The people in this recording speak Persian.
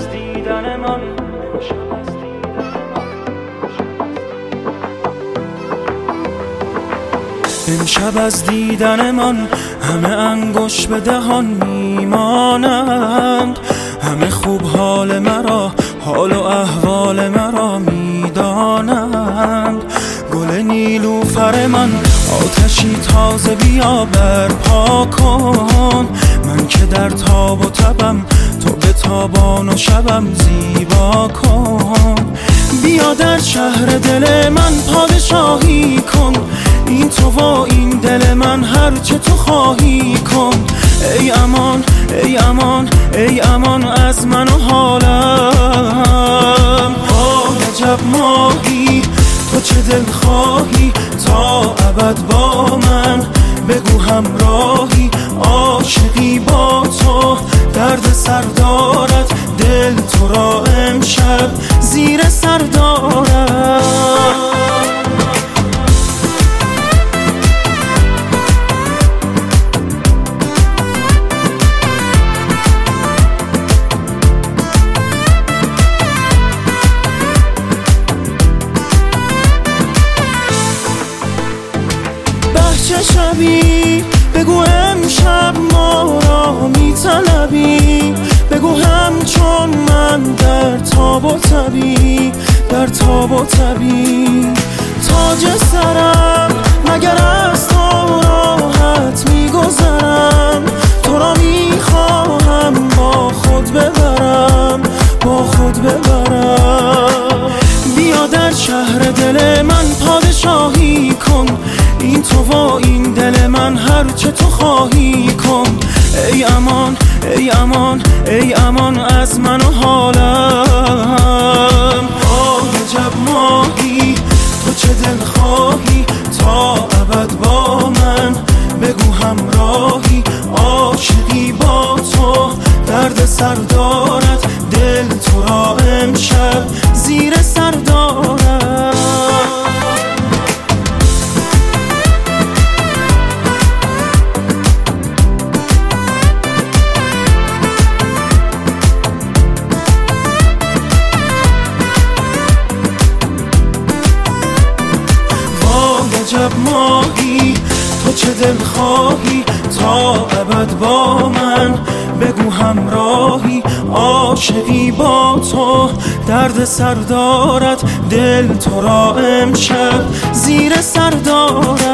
دیدن من. امشب از دیدن من همه انگوش به دهان میمانند. همه خوب حال مرا حال و احوال مرا می‌دانند. گل نیلوفر من آتشی تازه بیا برپا کن. من که در تاب و تبم تابان و شبم زیبا کن. بیا در شهر دل من پادشاهی کن. این تو و این دل من هرچه تو خواهی کن. ای امان ای امان ای امان از من و حالم. آه عجب ماهی تو چه دل خواهی؟ تا ابد با من بگو همراهی. عاشقی با تو درد سر امشب زیر سر دارد چه شبی بگو امشب ما را میطلبی. در تاب و تبی در تاب و تبی. تاج سرم مگر از تو راحت میگذرم. تو را می‌خواهم با خود ببرم با خود ببرم. بیا در شهر دل من پادشاهی کن. این تو و این دل من هرچه تو خواهی کن. ای امان ای امان ای امان از من و حالم. عجب ماهی تو چه دل خواهی؟ تا ابد با من بگو همراهی عاشقی با تو درد سر دارد دل تو را امشب زیر سر دارد.